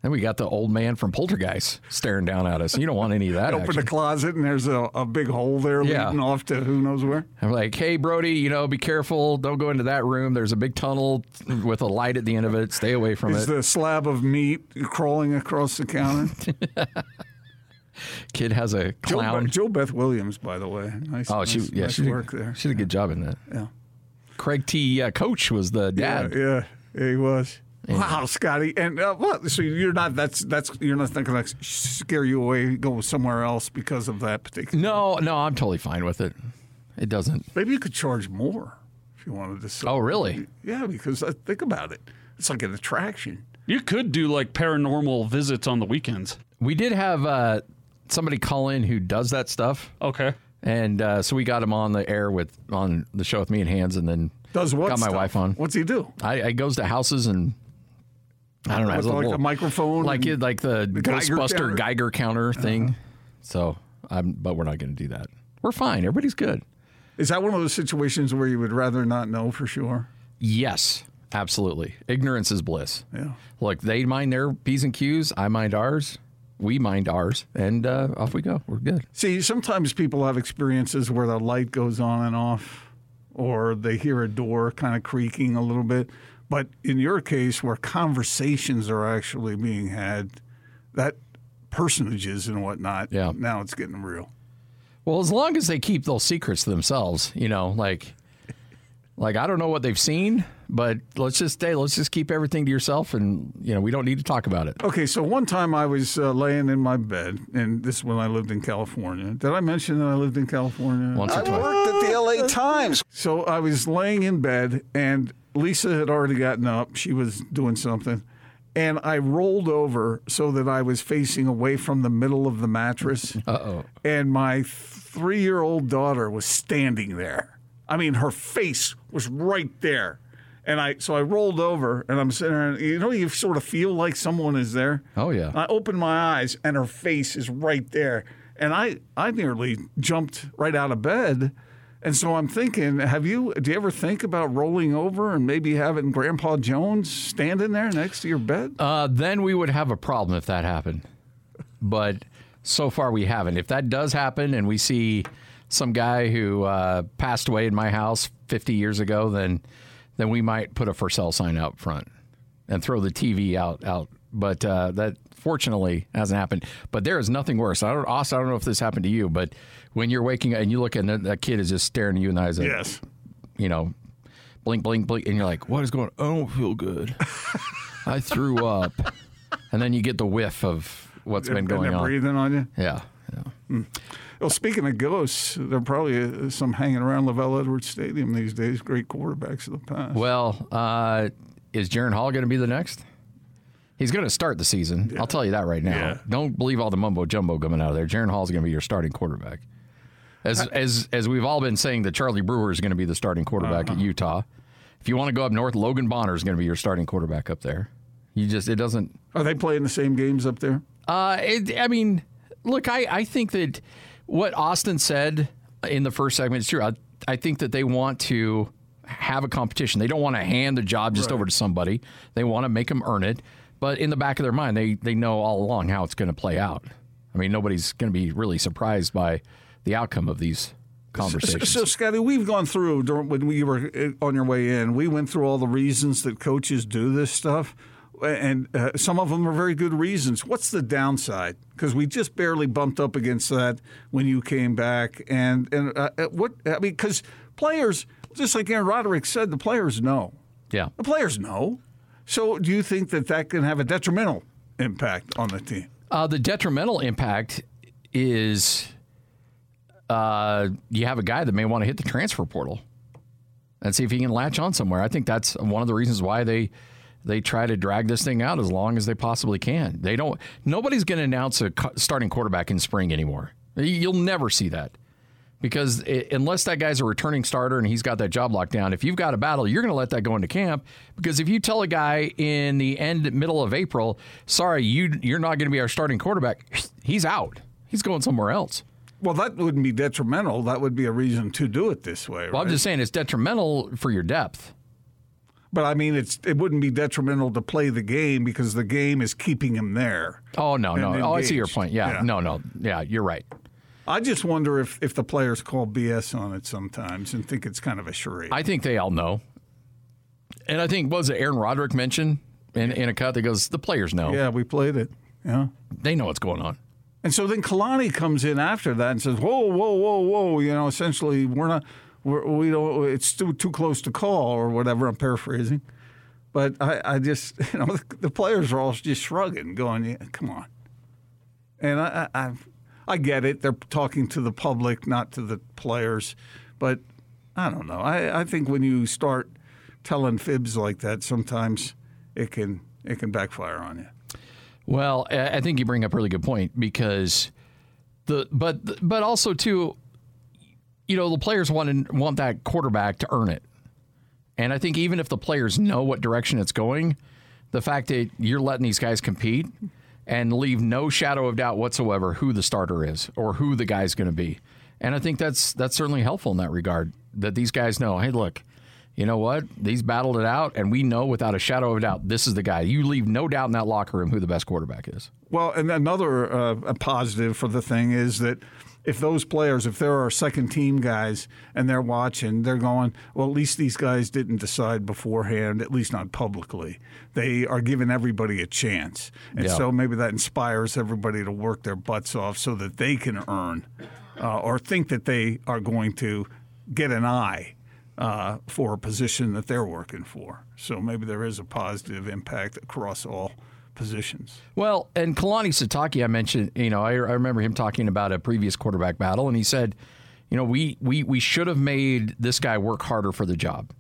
Then we got the old man from Poltergeist staring down at us. You don't want any of that. Open the closet and there's a, a big hole there Yeah. leading off to who knows where. I'm like, hey, Brody, you know, be careful. Don't go into that room. There's a big tunnel with a light at the end of it. Stay away from Is it. the slab of meat crawling across the counter? [LAUGHS] Kid has a Joe, clown. JoBeth Williams, by the way. Nice, oh, she nice, yeah, nice she work did, there. She did a good job in that. Yeah. Craig T. Uh, Coach was the dad. Yeah, yeah, he was. Wow, Scotty, and uh, what? So you're not that's that's you're not thinking like scare you away, go somewhere else because of that particular. No, no, I'm totally fine with it. It doesn't. Maybe you could charge more if you wanted to. Sell Oh, really? Yeah, because uh, think about it. It's like an attraction. You could do like paranormal visits on the weekends. We did have uh, somebody call in who does that stuff, Okay. and uh, so we got him on the air with on the show with me and Hans, and then Does what? got my stuff? wife on. What's he do? I, I goes to houses and I don't know, has With a like little- a microphone, like it, like the, Geiger Ghostbuster? Uh-huh. Geiger counter thing. So, um, but we're not going to do that. We're fine. Everybody's good. Is that one of those situations where you would rather not know for sure? Yes, absolutely. Ignorance is bliss. Yeah. Look, they mind their p's and q's. I mind ours. We mind ours, and uh, off we go. We're good. See, sometimes people have experiences where the light goes on and off, or they hear a door kind of creaking a little bit. But in your case, where conversations are actually being had, that personages and whatnot. Yeah. Now it's getting real. Well, as long as they keep those secrets to themselves, you know, like, like I don't know what they've seen, but let's just stay. Let's just keep everything to yourself, and you know, we don't need to talk about it. Okay, so one time I was uh, laying in my bed, and this is when I lived in California. Did I mention that I lived in California? Once or I twice. worked at the LA Times. So I was laying in bed, and Lisa had already gotten up. She was doing something. And I rolled over so that I was facing away from the middle of the mattress. Uh oh. And my three year old daughter was standing there. I mean, her face was right there. And I so I rolled over and I'm sitting there and you know you sort of feel like someone is there. Oh, yeah. I opened my eyes and her face is right there. And I I nearly jumped right out of bed. And so I'm thinking, have you do you ever think about rolling over and maybe having Grandpa Jones standing there next to your bed? Uh, then we would have a problem if that happened. But so far we haven't. If that does happen and we see some guy who uh, passed away in my house 50 years ago, then then we might put a for sale sign out front and throw the TV out out. But uh, that fortunately hasn't happened. But there is nothing worse. I don't, Austin, I don't know if this happened to you, but when you're waking up and you look and that, kid is just staring at you in the eyes, like, Yes. you know, blink, blink, blink, and you're like, what is going? on? I don't feel good. I threw up, and then you get the whiff of what's been going on. breathing on you. Yeah, yeah. Well, speaking of ghosts, there are probably some hanging around LaVell Edwards Stadium these days. Great quarterbacks of the past. Well, uh, is Jaren Hall going to be the next? He's going to start the season. I'll tell you that right now. Yeah. Don't believe all the mumbo jumbo coming out of there. Jaren Hall is going to be your starting quarterback. As as as we've all been saying, that Charlie Brewer is going to be the starting quarterback Uh-huh. at Utah. If you want to go up north, Logan Bonner is going to be your starting quarterback up there. You just it doesn't Are they playing the same games up there? Uh, it, I mean, look, I, I think that what Austin said in the first segment is true. I, I think that they want to have a competition. They don't want to hand the job just over to somebody. They want to make them earn it. But in the back of their mind, they, they know all along how it's going to play out. I mean, nobody's going to be really surprised by the outcome of these conversations. So, Scotty, we've gone through during, when we were uh, on your way in. We went through all the reasons that coaches do this stuff, and uh, some of them are very good reasons. What's the downside? Because we just barely bumped up against that when you came back, and and uh, uh, what I mean, because players, just like Aaron Roderick said, the players know. yeah. The players know. So, do you think that that can have a detrimental impact on the team? Uh, the detrimental impact is uh, you have a guy that may want to hit the transfer portal and see if he can latch on somewhere. I think that's one of the reasons why they they try to drag this thing out as long as they possibly can. They don't. Nobody's going to announce a starting quarterback in spring anymore. You'll never see that because i unless that guy's a returning starter and he's got that job locked down, if you've got a battle, you're going to let that go into camp. Because if you tell a guy in the end middle of April, sorry, you you're not going to be our starting quarterback, he's out. He's going somewhere else. Well, that wouldn't be detrimental. That would be a reason to do it this way. Well, I'm just saying it's detrimental for your depth. But I mean, it's it wouldn't be detrimental to play the game because the game is keeping him there. Oh no, no. And Oh, I see your point. Yeah, Yeah. no, no. Yeah, you're right. I just wonder if, if the players call BS on it sometimes and think it's kind of a charade. I think they all know. And I think what was it Aaron Roderick mentioned in, in a cut that goes, the players know. yeah, we played it. Yeah. They know what's going on. And so then Kalani comes in after that and says, "Whoa, whoa, whoa, whoa!" You know, essentially, we're not, we're, we don't. It's too too close to call or whatever. I'm paraphrasing, but I, I just, [LAUGHS] you know, the, players are all just shrugging, going, yeah, "Come on." And I, I, I, I get it. They're talking to the public, not to the players, but I don't know. I, I think when you start telling fibs like that, sometimes it can it can backfire on you. Well, I think you bring up a really good point because the but but also too, you know, the players want to, want that quarterback to earn it, and I think even if the players know what direction it's going, the fact that you're letting these guys compete and leave no shadow of doubt whatsoever who the starter is or who the guy's going to be, and I think that's that's certainly helpful in that regard that these guys know. Hey, look, you know what? These battled it out, and we know without a shadow of a doubt this is the guy. You leave no doubt in that locker room who the best quarterback is. Well, and another uh, a positive for the thing is that if those players, if there are second team guys and they're watching, they're going, well, at least these guys didn't decide beforehand, at least not publicly. They are giving everybody a chance. And Yeah. so maybe that inspires everybody to work their butts off so that they can earn uh, or think that they are going to get an eye. Uh, for a position that they're working for. So maybe there is a positive impact across all positions. Well, and Kalani Sitake, I mentioned, you know, I, I remember him talking about a previous quarterback battle, and he said, you know, we we we should have made this guy work harder for the job,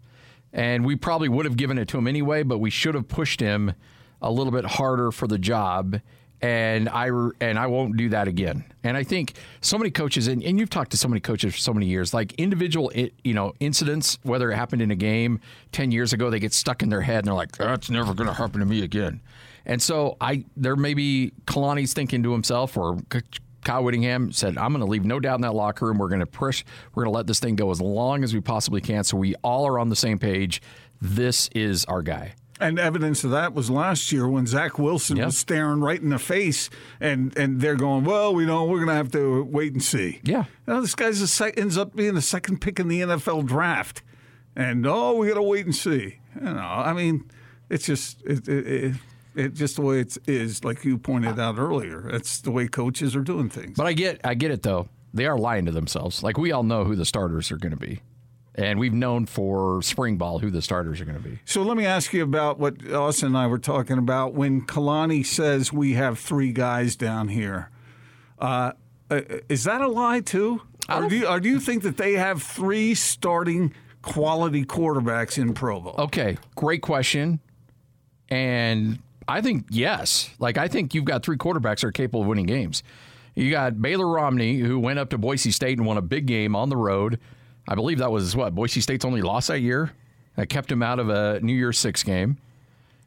and we probably would have given it to him anyway, but we should have pushed him a little bit harder for the job. And I and I won't do that again. And I think so many coaches, and, and you've talked to so many coaches for so many years, like individual, you know, incidents, whether it happened in a game ten years ago, they get stuck in their head, and they're like, "That's never going to happen to me again." And so I, there may be Kalani's thinking to himself, or Kyle Whittingham said, "I'm going to leave no doubt in that locker room. We're going to push. We're going to let this thing go as long as we possibly can, so we all are on the same page. This is our guy." And evidence of that was last year when Zach Wilson Yeah. was staring right in the face, and, and they're going, "Well, we know we're going to have to wait and see." Yeah, you know, this guy's a sec- ends up being the second pick in the NFL draft, and oh, we got to wait and see. You know, I mean, it's just it, it, it, it just the way it is, like you pointed out earlier. It's the way coaches are doing things. But I get, I get it though. They are lying to themselves. Like we all know who the starters are going to be, and we've known for spring ball who the starters are going to be. So let me ask you about what Austin and I were talking about when Kalani says we have three guys down here. Uh, uh, is that a lie too, or do, you, or do you think that they have three starting quality quarterbacks in Provo? Okay, great question. And I think yes. Like I think you've got three quarterbacks that are capable of winning games. You got Baylor Romney, who went up to Boise State and won a big game on the road. I believe that was what Boise State's only loss that year. That kept him out of a New Year's Six game.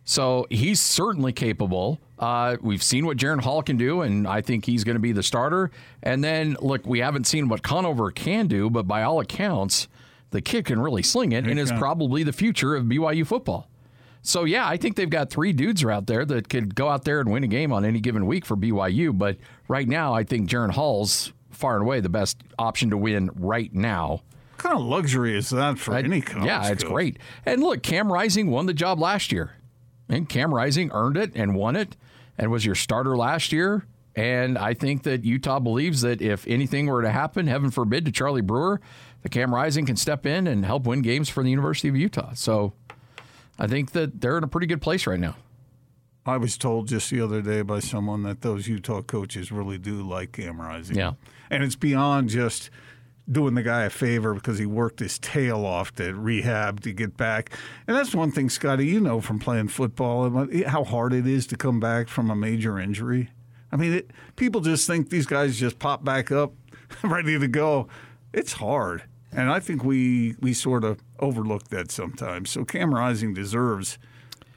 So he's certainly capable. Uh, we've seen what Jaren Hall can do, and I think he's going to be the starter. And then, look, we haven't seen what Conover can do, but by all accounts, the kid can really sling it and is probably the future of BYU football. So, yeah, I think they've got three dudes out there that could go out there and win a game on any given week for BYU. But right now, I think Jaren Hall's far and away the best option to win right now. What kind of luxury is that for any college? Yeah, it's coach? great. And look, Cam Rising won the job last year. And Cam Rising earned it and won it and was your starter last year. And I think that Utah believes that if anything were to happen, heaven forbid, to Charlie Brewer, that Cam Rising can step in and help win games for the University of Utah. So I think that they're in a pretty good place right now. I was told just the other day by someone that those Utah coaches really do like Cam Rising. Yeah. And it's beyond just doing the guy a favor because he worked his tail off to rehab to get back. And that's one thing, Scotty, you know from playing football uh, how hard it is to come back from a major injury. I mean, it, people just think these guys just pop back up [LAUGHS] ready to go. It's hard. And I think we, we sort of overlook that sometimes. So Cam Rising deserves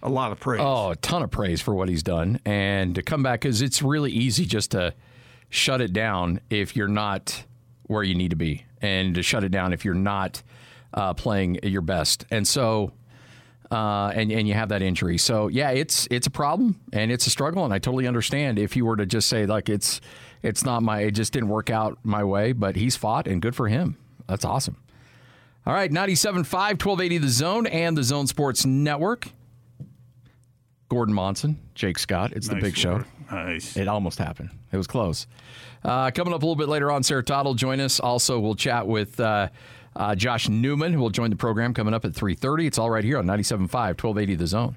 a lot of praise. Oh, a ton of praise for what he's done. And to come back, because it's really easy just to shut it down if you're not where you need to be, and to shut it down if you're not uh, playing your best. And so, uh, and and you have that injury. So yeah, it's it's a problem and it's a struggle, and I totally understand if you were to just say like it's it's not my it just didn't work out my way, but he's fought and good for him. That's awesome. All right, 97.5, 1280 The Zone and the Zone Sports Network. Gordon Monson, Jake Scott. It's the Nice big show. Nice. It almost happened. It was close. Uh, coming up a little bit later on, Sarah Todd will join us. Also, we'll chat with uh, uh, Josh Newman, who will join the program coming up at 3.30. It's all right here on 97.5, 1280 The Zone.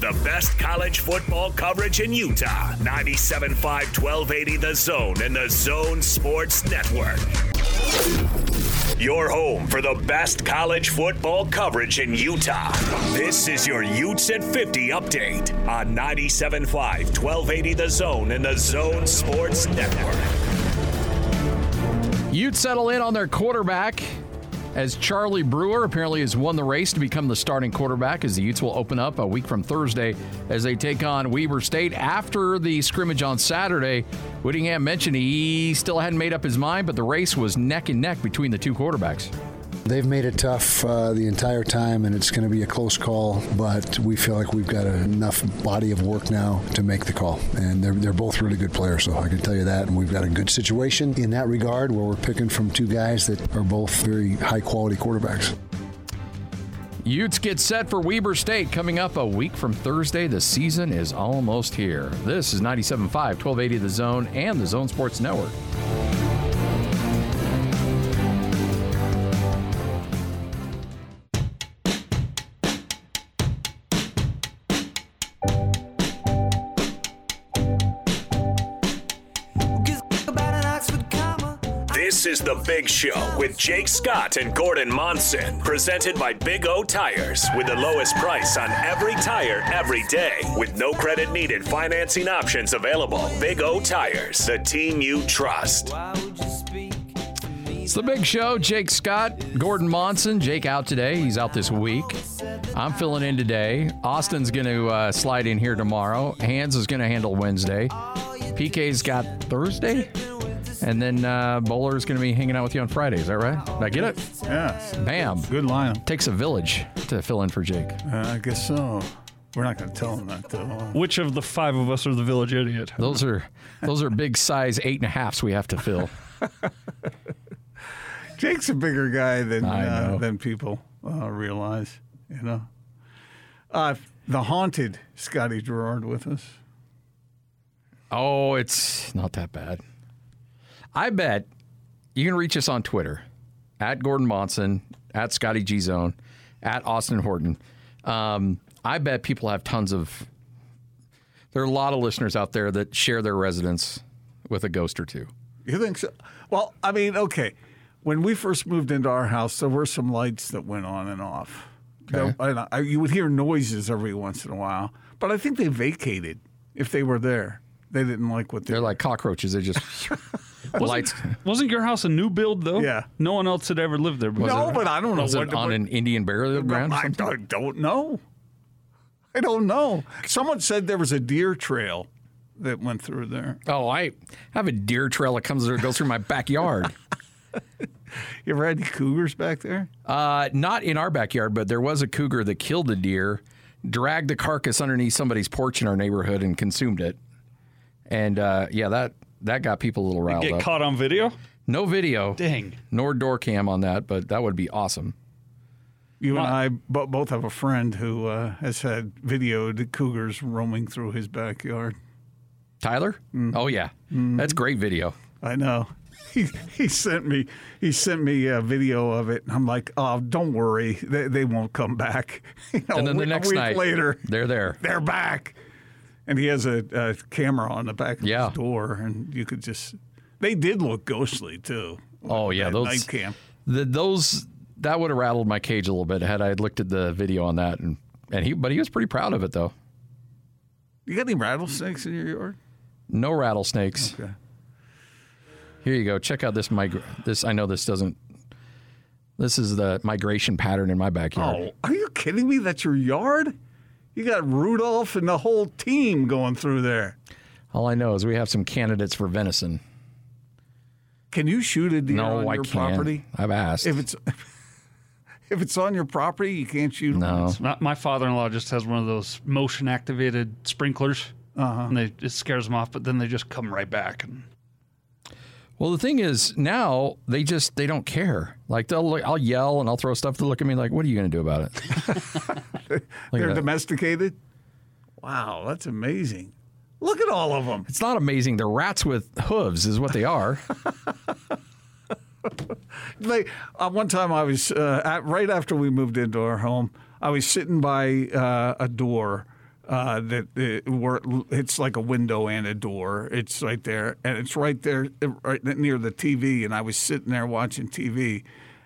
the best college football coverage in Utah. 97.5 1280 The Zone and the Zone Sports Network. Your home for the best college football coverage in Utah. This is your Utes at 50 update on 97.5, 1280 The Zone and the Zone Sports Network. Utes settle in on their quarterback as Charlie Brewer apparently has won the race to become the starting quarterback as the Utes will open up a week from Thursday as they take on Weber State after the scrimmage on Saturday. Whittingham mentioned he still hadn't made up his mind, but the race was neck and neck between the two quarterbacks. They've made it tough uh, the entire time, and it's going to be a close call. But we feel like we've got enough body of work now to make the call, and they're they're both really good players, so I can tell you that. And we've got a good situation in that regard, where we're picking from two guys that are both very high quality quarterbacks. Utes get set for Weber State coming up a week from Thursday. The season is almost here. This is 97.5, 1280 The Zone and the Zone Sports Network. Is The Big Show with Jake Scott and Gordon Monson, presented by Big O Tires, with the lowest price on every tire every day, with no credit needed financing options available. Big O Tires, the team you trust. It's the big show. Jake Scott, Gordon Monson. Jake out today. He's out this week. I'm filling in today. Austin's going to uh, slide in here tomorrow. Hans is going to handle Wednesday. PK's got Thursday. And then uh, Bowler is going to be hanging out with you on Friday. Is that right? Did I get it? Yeah. Bam. Good lineup. Takes a village to fill in for Jake. Uh, I guess so. We're not going to tell him that, though. Which of the five of us are the village idiot? Those are those are big size eight and a halfs we have to fill. [LAUGHS] Jake's a bigger guy than uh, than people uh, realize. You know, uh, the haunted Scotty Garrard with us. Oh, it's not that bad. I bet you can reach us on Twitter at Gordon Monson, at Scotty G Zone, at Austin Horton. Um, I bet people have tons of. There are a lot of listeners out there that share their residence with a ghost or two. You think so? Well, I mean, okay. When we first moved into our house, there were some lights that went on and off. Okay. There- and I- you would hear noises every once in a while, but I think they vacated if they were there. They didn't like what they They're like cockroaches. They just [LAUGHS] lights. Wasn't your house a new build though? Yeah. No one else had ever lived there. before. No, but I don't know Was what it on an Indian burial ground? or I, something? I don't know. I don't know. Someone said there was a deer trail that went through there. Oh, I have a deer trail that comes goes through my backyard. [LAUGHS] You ever had any cougars back there? Uh, not in our backyard, but there was a cougar that killed a deer, dragged the carcass underneath somebody's porch in our neighborhood, and consumed it. And uh, yeah, that that got people a little riled Get up. caught on video? No video, Dang. nor door cam on that, but that would be awesome. You and I both have a friend who uh, has had videoed cougars roaming through his backyard. Tyler? Oh yeah, that's great video. I know. [LAUGHS] He, he sent me he sent me a video of it, and I'm like, oh, don't worry, they, they won't come back. [LAUGHS] You know, and then the week- next week night, later, they're there. they're back, and he has a, a camera on the back of Yeah. his door, and you could just. They did look ghostly too. Oh yeah, those night cam. The, those that would have rattled my cage a little bit had I looked at the video on that, and and he but he was pretty proud of it though. You got any rattlesnakes in your yard? No rattlesnakes. Okay. Here you go. Check out this migra- This I know this doesn't. This is the migration pattern in my backyard. Oh, are you kidding me? That's your yard? You got Rudolph and the whole team going through there. All I know is we have some candidates for venison. Can you shoot a deer no, on I your can't. property? I've asked. If it's [LAUGHS] if it's on your property, you can't shoot. no, My, my father-in-law just has one of those motion-activated sprinklers, uh-huh. and they it scares them off. But then they just come right back. And Well, the thing is, now they just they don't care. Like they'll I'll yell and I'll throw stuff. They look at me like, "What are you going to do about it?" [LAUGHS] They're domesticated. Wow, that's amazing. Look at all of them. It's not amazing. They're rats with hooves, is what they are. [LAUGHS] They, uh, one time I was uh, at, right after we moved into our home. I was sitting by uh, a door Uh, that it, where it's like a window and a door. It's right there, and it's right there, right near the TV. And I was sitting there watching TV,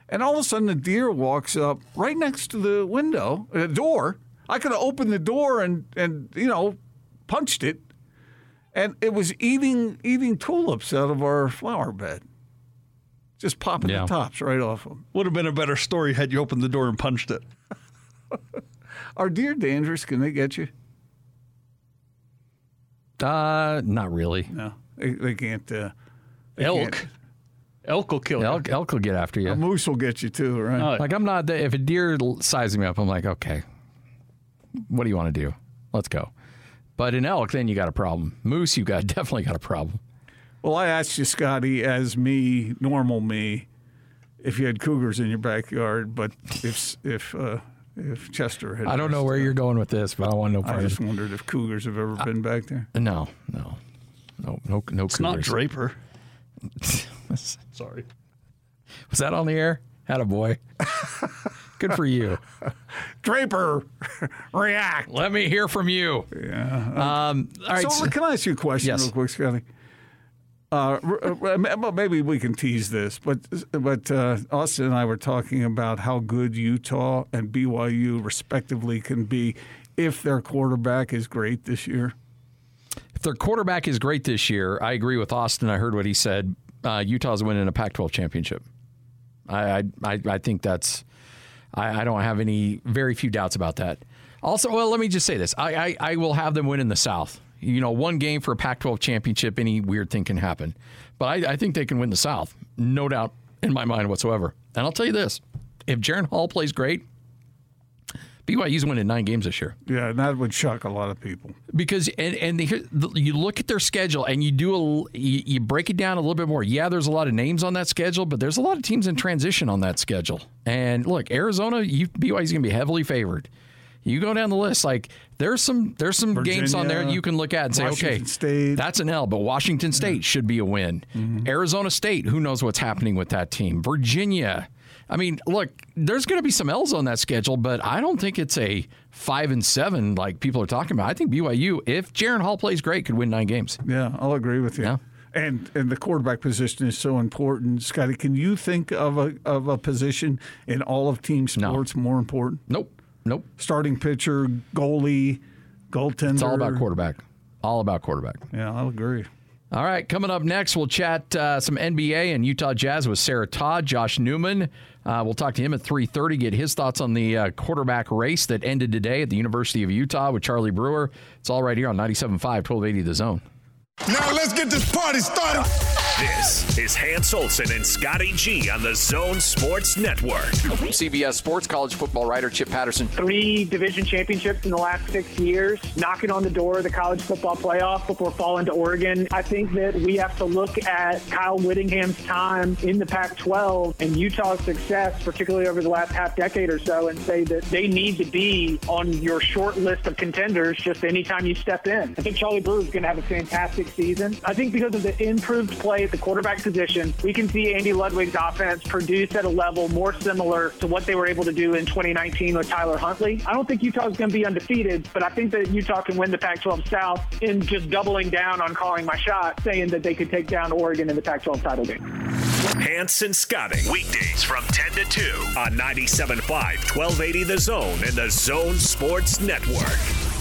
and all of a sudden, a deer walks up right next to the window, the door. I could have opened the door and and you know, punched it, and it was eating eating tulips out of our flower bed, just popping Yeah. the tops right off them. Would have been a better story had you opened the door and punched it. [LAUGHS] Are deer dangerous? Can they get you? Uh, not really. No, they, they can't. Uh, they Elk. can't. Elk will kill you. Elk, elk will get after you. A moose will get you too, right? Like I'm not. If a deer sizes me up, I'm like, okay, what do you want to do? Let's go. But in elk, then you got a problem. Moose, you got [LAUGHS] definitely got a problem. Well, I asked you, Scotty, as me, normal me, if you had cougars in your backyard, but if if uh, if Chester had, I don't know where you're going with this, but I want no I just of wondered if cougars have ever been back there. No, no, no, no, no. It's not cougars. Draper. [LAUGHS] Sorry. Was that on the air? Had a boy. Good for you. [LAUGHS] Draper, [LAUGHS] react. Let me hear from you. Yeah. Um, all right. So, can I ask you a question Yes. real quick, Scotty? Uh, maybe we can tease this, but but uh, Austin and I were talking about how good Utah and BYU respectively can be if their quarterback is great this year. If their quarterback is great this year, I agree with Austin. I heard what he said. Uh, Utah's winning a Pac-12 championship. I I, I, I think that's. I, I don't have any very few doubts about that. Also, well, let me just say this: I, I I will have them win in the South. You know, one game for a Pac-12 championship, any weird thing can happen. But I, I think they can win the South, no doubt in my mind whatsoever. And I'll tell you this: if Jaren Hall plays great, BYU's winning nine games this year. Yeah, and that would shock a lot of people. because and and here, the, you look at their schedule and you do a you, you break it down a little bit more. Yeah, there's a lot of names on that schedule, but there's a lot of teams in transition on that schedule. And look, Arizona, you, BYU's going to be heavily favored. You go down the list, like there's some there's some games on there Virginia, you can look at and say, Washington okay, State. that's an L, but Washington State should be a win. Mm-hmm. Arizona State, who knows what's happening with that team? Virginia. I mean, look, there's going to be some L's on that schedule, but I don't think it's a five and seven like people are talking about. I think BYU, if Jaren Hall plays great, could win nine games. Yeah, I'll agree with you. Yeah. And and the quarterback position is so important, Scotty. Can you think of a of a position in all of team sports more important? Nope. Nope. Starting pitcher, goalie, goaltender. It's all about quarterback. All about quarterback. Yeah, I'll agree. All right, coming up next, we'll chat uh, some NBA and Utah Jazz with Sarah Todd, Josh Newman. Uh, we'll talk to him at 3.30, get his thoughts on the uh, quarterback race that ended today at the University of Utah with Charlie Brewer. It's all right here on 97.5, 1280 The Zone. Now let's get this party started. This is Hans Olsen and Scotty G on the Zone Sports Network. CBS Sports college football writer Chip Patterson. Three division championships in the last six years, knocking on the door of the college football playoff before falling to Oregon. I think that we have to look at Kyle Whittingham's time in the Pac 12 and Utah's success, particularly over the last half decade or so, and say that they need to be on your short list of contenders just anytime you step in. I think Charlie Brewer is going to have a fantastic season. I think because of the improved play at the quarterback position, we can see Andy Ludwig's offense produce at a level more similar to what they were able to do in 2019 with Tyler Huntley. I don't think Utah's going to be undefeated, but I think that Utah can win the Pac-12 South in just doubling down on calling my shot, saying that they could take down Oregon in the Pac-12 title game. Hans and Scotty, weekdays from 10 to 2 on 97.5, 1280 The Zone and the Zone Sports Network.